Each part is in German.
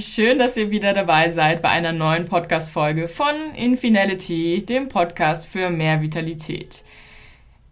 schön, dass ihr wieder dabei seid bei einer neuen Podcast-Folge von Infinality, dem Podcast für mehr Vitalität.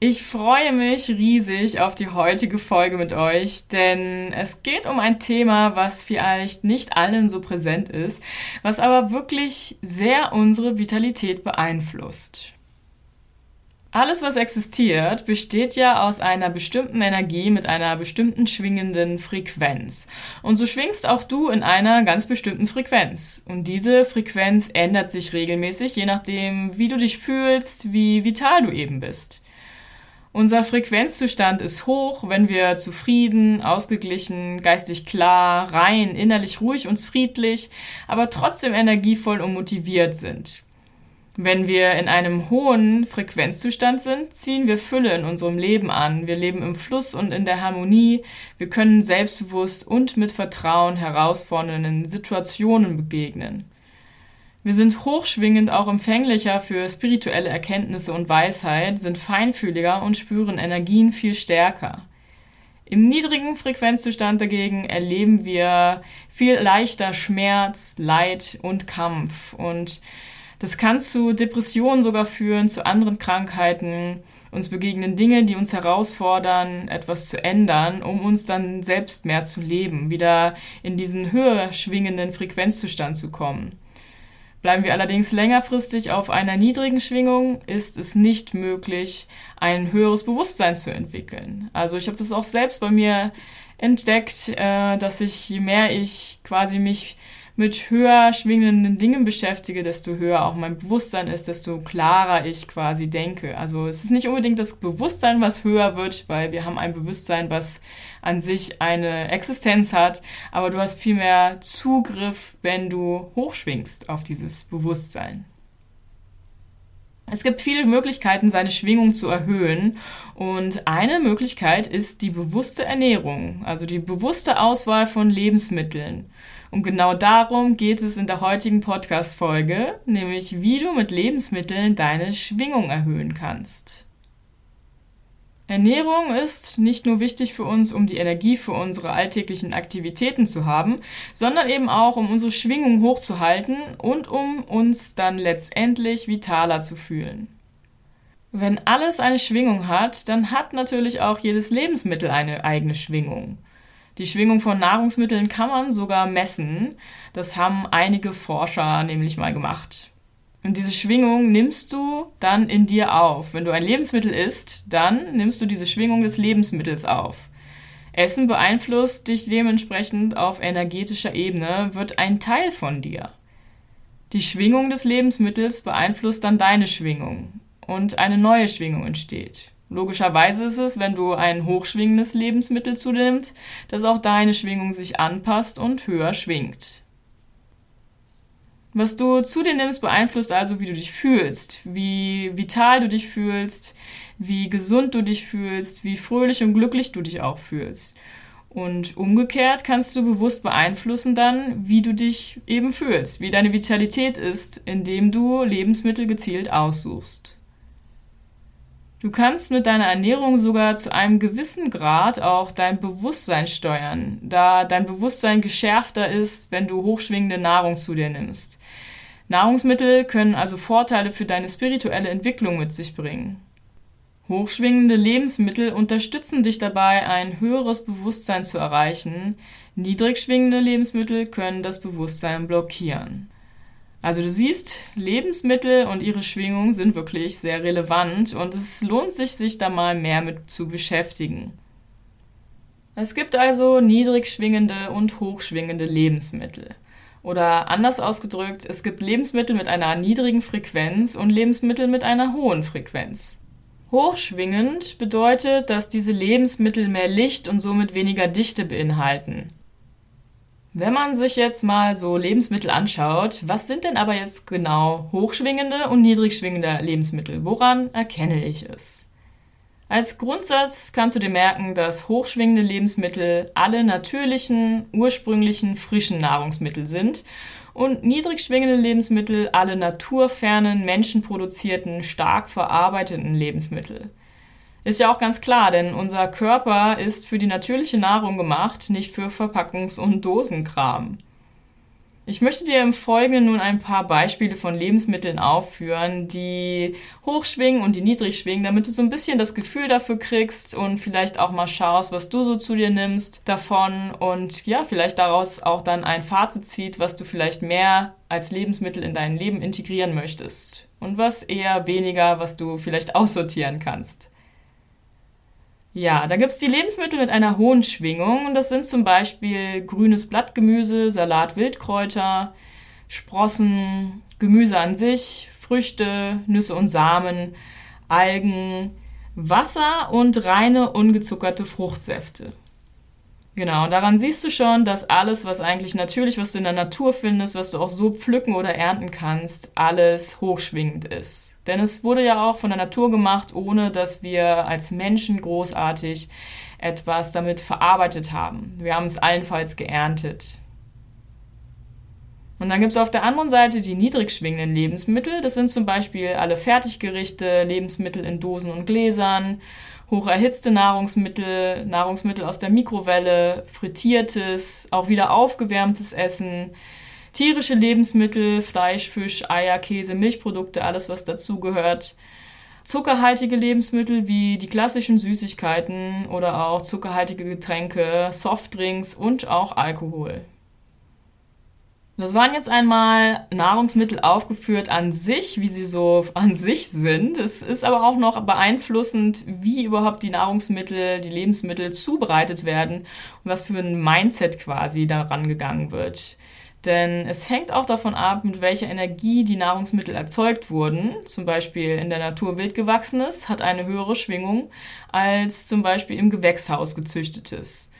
Ich freue mich riesig auf die heutige Folge mit euch, denn es geht um ein Thema, was vielleicht nicht allen so präsent ist, was aber wirklich sehr unsere Vitalität beeinflusst. Alles, was existiert, besteht ja aus einer bestimmten Energie mit einer bestimmten schwingenden Frequenz. Und so schwingst auch du in einer ganz bestimmten Frequenz. Und diese Frequenz ändert sich regelmäßig, je nachdem, wie du dich fühlst, wie vital du eben bist. Unser Frequenzzustand ist hoch, wenn wir zufrieden, ausgeglichen, geistig klar, rein, innerlich ruhig und friedlich, aber trotzdem energievoll und motiviert sind. Wenn wir in einem hohen Frequenzzustand sind, ziehen wir Fülle in unserem Leben an. Wir leben im Fluss und in der Harmonie. Wir können selbstbewusst und mit Vertrauen herausfordernden Situationen begegnen. Wir sind hochschwingend auch empfänglicher für spirituelle Erkenntnisse und Weisheit, sind feinfühliger und spüren Energien viel stärker. Im niedrigen Frequenzzustand dagegen erleben wir viel leichter Schmerz, Leid und Kampf und das kann zu Depressionen sogar führen, zu anderen Krankheiten. Uns begegnen Dinge, die uns herausfordern, etwas zu ändern, um uns dann selbst mehr zu leben, wieder in diesen höher schwingenden Frequenzzustand zu kommen. Bleiben wir allerdings längerfristig auf einer niedrigen Schwingung, ist es nicht möglich, ein höheres Bewusstsein zu entwickeln. Also ich habe das auch selbst bei mir entdeckt, äh, dass ich, je mehr ich quasi mich mit höher schwingenden Dingen beschäftige, desto höher auch mein Bewusstsein ist, desto klarer ich quasi denke. Also es ist nicht unbedingt das Bewusstsein, was höher wird, weil wir haben ein Bewusstsein, was an sich eine Existenz hat, aber du hast viel mehr Zugriff, wenn du hochschwingst auf dieses Bewusstsein. Es gibt viele Möglichkeiten, seine Schwingung zu erhöhen. Und eine Möglichkeit ist die bewusste Ernährung, also die bewusste Auswahl von Lebensmitteln. Und genau darum geht es in der heutigen Podcast-Folge, nämlich wie du mit Lebensmitteln deine Schwingung erhöhen kannst. Ernährung ist nicht nur wichtig für uns, um die Energie für unsere alltäglichen Aktivitäten zu haben, sondern eben auch, um unsere Schwingung hochzuhalten und um uns dann letztendlich vitaler zu fühlen. Wenn alles eine Schwingung hat, dann hat natürlich auch jedes Lebensmittel eine eigene Schwingung. Die Schwingung von Nahrungsmitteln kann man sogar messen. Das haben einige Forscher nämlich mal gemacht. Und diese Schwingung nimmst du dann in dir auf. Wenn du ein Lebensmittel isst, dann nimmst du diese Schwingung des Lebensmittels auf. Essen beeinflusst dich dementsprechend auf energetischer Ebene, wird ein Teil von dir. Die Schwingung des Lebensmittels beeinflusst dann deine Schwingung und eine neue Schwingung entsteht. Logischerweise ist es, wenn du ein hochschwingendes Lebensmittel zu dir nimmst, dass auch deine Schwingung sich anpasst und höher schwingt. Was du zu dir nimmst, beeinflusst also, wie du dich fühlst, wie vital du dich fühlst, wie gesund du dich fühlst, wie fröhlich und glücklich du dich auch fühlst. Und umgekehrt kannst du bewusst beeinflussen dann, wie du dich eben fühlst, wie deine Vitalität ist, indem du Lebensmittel gezielt aussuchst. Du kannst mit deiner Ernährung sogar zu einem gewissen Grad auch dein Bewusstsein steuern, da dein Bewusstsein geschärfter ist, wenn du hochschwingende Nahrung zu dir nimmst. Nahrungsmittel können also Vorteile für deine spirituelle Entwicklung mit sich bringen. Hochschwingende Lebensmittel unterstützen dich dabei, ein höheres Bewusstsein zu erreichen. Niedrigschwingende Lebensmittel können das Bewusstsein blockieren. Also du siehst, Lebensmittel und ihre Schwingung sind wirklich sehr relevant und es lohnt sich, sich da mal mehr mit zu beschäftigen. Es gibt also niedrig schwingende und hochschwingende Lebensmittel. Oder anders ausgedrückt, es gibt Lebensmittel mit einer niedrigen Frequenz und Lebensmittel mit einer hohen Frequenz. Hochschwingend bedeutet, dass diese Lebensmittel mehr Licht und somit weniger Dichte beinhalten. Wenn man sich jetzt mal so Lebensmittel anschaut, was sind denn aber jetzt genau hochschwingende und niedrigschwingende Lebensmittel? Woran erkenne ich es? Als Grundsatz kannst du dir merken, dass hochschwingende Lebensmittel alle natürlichen, ursprünglichen, frischen Nahrungsmittel sind und niedrigschwingende Lebensmittel alle naturfernen, menschenproduzierten, stark verarbeiteten Lebensmittel. Ist ja auch ganz klar, denn unser Körper ist für die natürliche Nahrung gemacht, nicht für Verpackungs- und Dosenkram. Ich möchte dir im Folgenden nun ein paar Beispiele von Lebensmitteln aufführen, die hoch schwingen und die niedrig schwingen, damit du so ein bisschen das Gefühl dafür kriegst und vielleicht auch mal schaust, was du so zu dir nimmst davon und ja, vielleicht daraus auch dann ein Fazit zieht, was du vielleicht mehr als Lebensmittel in dein Leben integrieren möchtest und was eher weniger, was du vielleicht aussortieren kannst. Ja, da gibt es die Lebensmittel mit einer hohen Schwingung. Und das sind zum Beispiel grünes Blattgemüse, Salat, Wildkräuter, Sprossen, Gemüse an sich, Früchte, Nüsse und Samen, Algen, Wasser und reine ungezuckerte Fruchtsäfte. Genau, und daran siehst du schon, dass alles, was eigentlich natürlich, was du in der Natur findest, was du auch so pflücken oder ernten kannst, alles hochschwingend ist. Denn es wurde ja auch von der Natur gemacht, ohne dass wir als Menschen großartig etwas damit verarbeitet haben. Wir haben es allenfalls geerntet. Und dann gibt es auf der anderen Seite die niedrig schwingenden Lebensmittel. Das sind zum Beispiel alle Fertiggerichte, Lebensmittel in Dosen und Gläsern hoch erhitzte Nahrungsmittel, Nahrungsmittel aus der Mikrowelle, frittiertes, auch wieder aufgewärmtes Essen, tierische Lebensmittel, Fleisch, Fisch, Eier, Käse, Milchprodukte, alles was dazugehört. Zuckerhaltige Lebensmittel wie die klassischen Süßigkeiten oder auch zuckerhaltige Getränke, Softdrinks und auch Alkohol. Das waren jetzt einmal Nahrungsmittel aufgeführt an sich, wie sie so an sich sind. Es ist aber auch noch beeinflussend, wie überhaupt die Nahrungsmittel, die Lebensmittel zubereitet werden und was für ein Mindset quasi daran gegangen wird. Denn es hängt auch davon ab, mit welcher Energie die Nahrungsmittel erzeugt wurden. Zum Beispiel in der Natur wildgewachsenes hat eine höhere Schwingung als zum Beispiel im Gewächshaus gezüchtetes.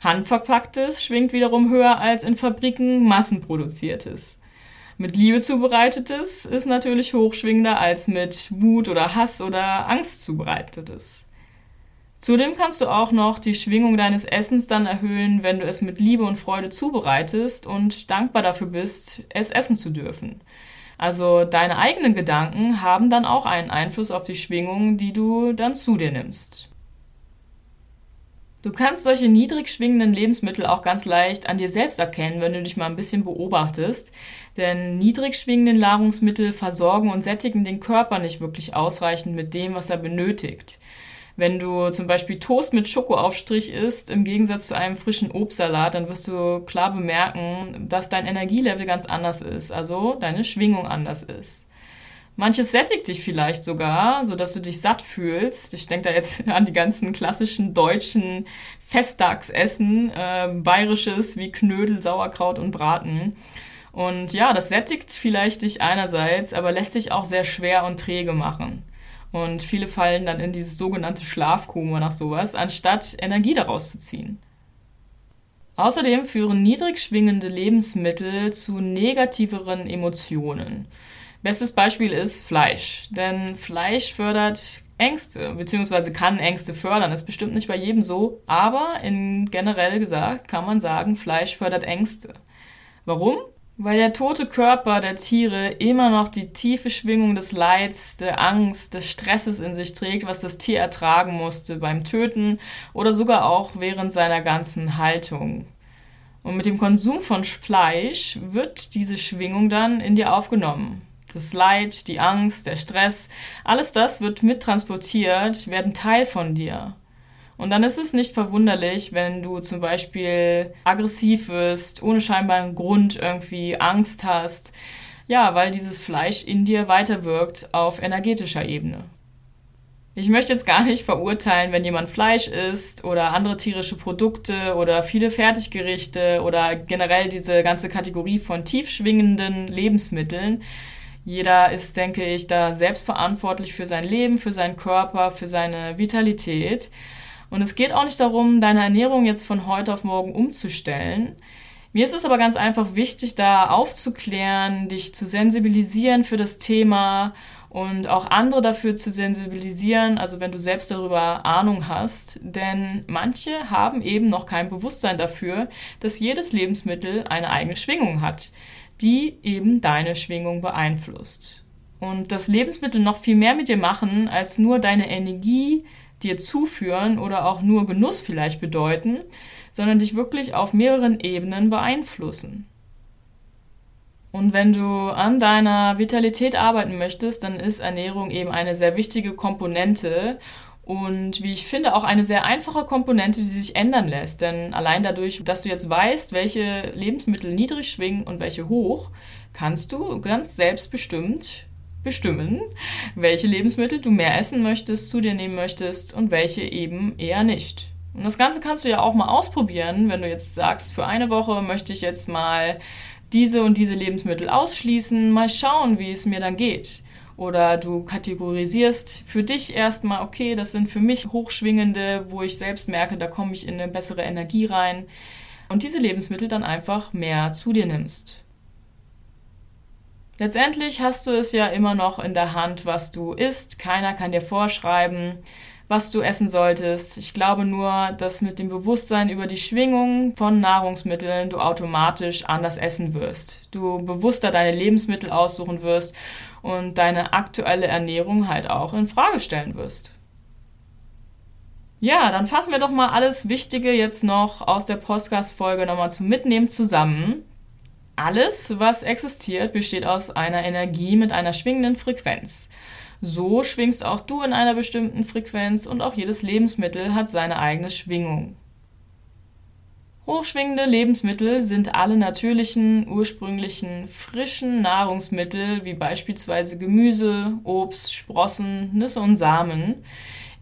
Handverpacktes schwingt wiederum höher als in Fabriken massenproduziertes. Mit Liebe zubereitetes ist natürlich hochschwingender als mit Wut oder Hass oder Angst zubereitetes. Zudem kannst du auch noch die Schwingung deines Essens dann erhöhen, wenn du es mit Liebe und Freude zubereitest und dankbar dafür bist, es essen zu dürfen. Also deine eigenen Gedanken haben dann auch einen Einfluss auf die Schwingung, die du dann zu dir nimmst. Du kannst solche niedrig schwingenden Lebensmittel auch ganz leicht an dir selbst erkennen, wenn du dich mal ein bisschen beobachtest. Denn niedrig schwingende Nahrungsmittel versorgen und sättigen den Körper nicht wirklich ausreichend mit dem, was er benötigt. Wenn du zum Beispiel Toast mit Schokoaufstrich isst, im Gegensatz zu einem frischen Obstsalat, dann wirst du klar bemerken, dass dein Energielevel ganz anders ist, also deine Schwingung anders ist. Manches sättigt dich vielleicht sogar, sodass du dich satt fühlst. Ich denke da jetzt an die ganzen klassischen deutschen Festtagsessen, äh, bayerisches wie Knödel, Sauerkraut und Braten. Und ja, das sättigt vielleicht dich einerseits, aber lässt dich auch sehr schwer und träge machen. Und viele fallen dann in dieses sogenannte Schlafkoma nach sowas, anstatt Energie daraus zu ziehen. Außerdem führen niedrig schwingende Lebensmittel zu negativeren Emotionen. Bestes Beispiel ist Fleisch. Denn Fleisch fördert Ängste, beziehungsweise kann Ängste fördern. Ist bestimmt nicht bei jedem so, aber in generell gesagt kann man sagen, Fleisch fördert Ängste. Warum? Weil der tote Körper der Tiere immer noch die tiefe Schwingung des Leids, der Angst, des Stresses in sich trägt, was das Tier ertragen musste beim Töten oder sogar auch während seiner ganzen Haltung. Und mit dem Konsum von Fleisch wird diese Schwingung dann in dir aufgenommen. Das Leid, die Angst, der Stress, alles das wird mittransportiert, werden Teil von dir. Und dann ist es nicht verwunderlich, wenn du zum Beispiel aggressiv wirst, ohne scheinbaren Grund irgendwie Angst hast. Ja, weil dieses Fleisch in dir weiterwirkt auf energetischer Ebene. Ich möchte jetzt gar nicht verurteilen, wenn jemand Fleisch isst oder andere tierische Produkte oder viele Fertiggerichte oder generell diese ganze Kategorie von tiefschwingenden Lebensmitteln. Jeder ist, denke ich, da selbstverantwortlich für sein Leben, für seinen Körper, für seine Vitalität. Und es geht auch nicht darum, deine Ernährung jetzt von heute auf morgen umzustellen. Mir ist es aber ganz einfach wichtig, da aufzuklären, dich zu sensibilisieren für das Thema und auch andere dafür zu sensibilisieren, also wenn du selbst darüber Ahnung hast. Denn manche haben eben noch kein Bewusstsein dafür, dass jedes Lebensmittel eine eigene Schwingung hat die eben deine Schwingung beeinflusst. Und das Lebensmittel noch viel mehr mit dir machen, als nur deine Energie dir zuführen oder auch nur Genuss vielleicht bedeuten, sondern dich wirklich auf mehreren Ebenen beeinflussen. Und wenn du an deiner Vitalität arbeiten möchtest, dann ist Ernährung eben eine sehr wichtige Komponente und wie ich finde, auch eine sehr einfache Komponente, die sich ändern lässt. Denn allein dadurch, dass du jetzt weißt, welche Lebensmittel niedrig schwingen und welche hoch, kannst du ganz selbstbestimmt bestimmen, welche Lebensmittel du mehr essen möchtest, zu dir nehmen möchtest und welche eben eher nicht. Und das Ganze kannst du ja auch mal ausprobieren, wenn du jetzt sagst, für eine Woche möchte ich jetzt mal diese und diese Lebensmittel ausschließen, mal schauen, wie es mir dann geht. Oder du kategorisierst für dich erstmal, okay, das sind für mich hochschwingende, wo ich selbst merke, da komme ich in eine bessere Energie rein. Und diese Lebensmittel dann einfach mehr zu dir nimmst. Letztendlich hast du es ja immer noch in der Hand, was du isst. Keiner kann dir vorschreiben, was du essen solltest. Ich glaube nur, dass mit dem Bewusstsein über die Schwingung von Nahrungsmitteln du automatisch anders essen wirst. Du bewusster deine Lebensmittel aussuchen wirst und deine aktuelle Ernährung halt auch in Frage stellen wirst. Ja, dann fassen wir doch mal alles Wichtige jetzt noch aus der Podcast-Folge nochmal zum Mitnehmen zusammen. Alles, was existiert, besteht aus einer Energie mit einer schwingenden Frequenz. So schwingst auch du in einer bestimmten Frequenz und auch jedes Lebensmittel hat seine eigene Schwingung. Hochschwingende Lebensmittel sind alle natürlichen, ursprünglichen, frischen Nahrungsmittel wie beispielsweise Gemüse, Obst, Sprossen, Nüsse und Samen.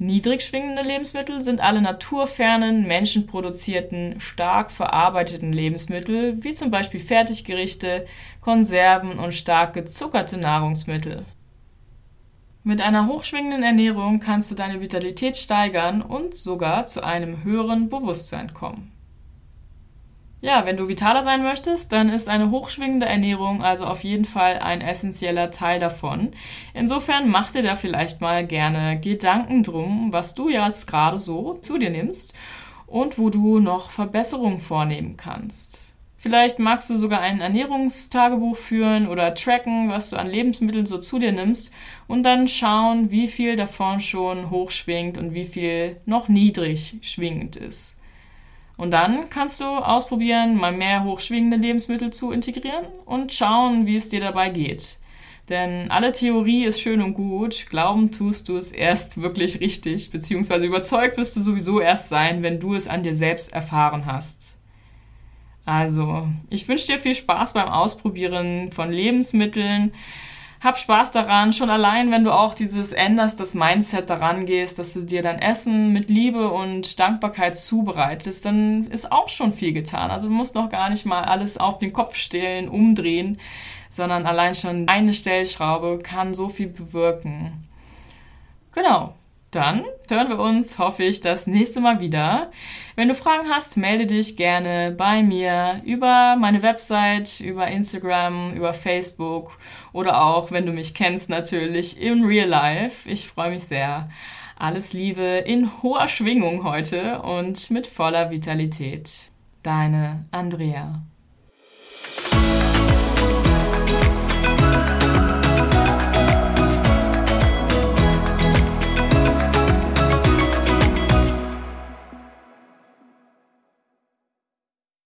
Niedrig schwingende Lebensmittel sind alle naturfernen, menschenproduzierten, stark verarbeiteten Lebensmittel, wie zum Beispiel Fertiggerichte, Konserven und stark gezuckerte Nahrungsmittel. Mit einer hochschwingenden Ernährung kannst du deine Vitalität steigern und sogar zu einem höheren Bewusstsein kommen. Ja, wenn du vitaler sein möchtest, dann ist eine hochschwingende Ernährung also auf jeden Fall ein essentieller Teil davon. Insofern mach dir da vielleicht mal gerne Gedanken drum, was du jetzt gerade so zu dir nimmst und wo du noch Verbesserungen vornehmen kannst. Vielleicht magst du sogar ein Ernährungstagebuch führen oder tracken, was du an Lebensmitteln so zu dir nimmst und dann schauen, wie viel davon schon hochschwingt und wie viel noch niedrig schwingend ist. Und dann kannst du ausprobieren, mal mehr hochschwingende Lebensmittel zu integrieren und schauen, wie es dir dabei geht. Denn alle Theorie ist schön und gut, glauben tust du es erst wirklich richtig, beziehungsweise überzeugt wirst du sowieso erst sein, wenn du es an dir selbst erfahren hast. Also, ich wünsche dir viel Spaß beim Ausprobieren von Lebensmitteln hab Spaß daran, schon allein, wenn du auch dieses änderst, das Mindset daran gehst, dass du dir dein Essen mit Liebe und Dankbarkeit zubereitest, dann ist auch schon viel getan. Also du musst noch gar nicht mal alles auf den Kopf stellen, umdrehen, sondern allein schon eine Stellschraube kann so viel bewirken. Genau. Dann hören wir uns, hoffe ich, das nächste Mal wieder. Wenn du Fragen hast, melde dich gerne bei mir über meine Website, über Instagram, über Facebook oder auch, wenn du mich kennst, natürlich im Real Life. Ich freue mich sehr. Alles Liebe in hoher Schwingung heute und mit voller Vitalität. Deine Andrea.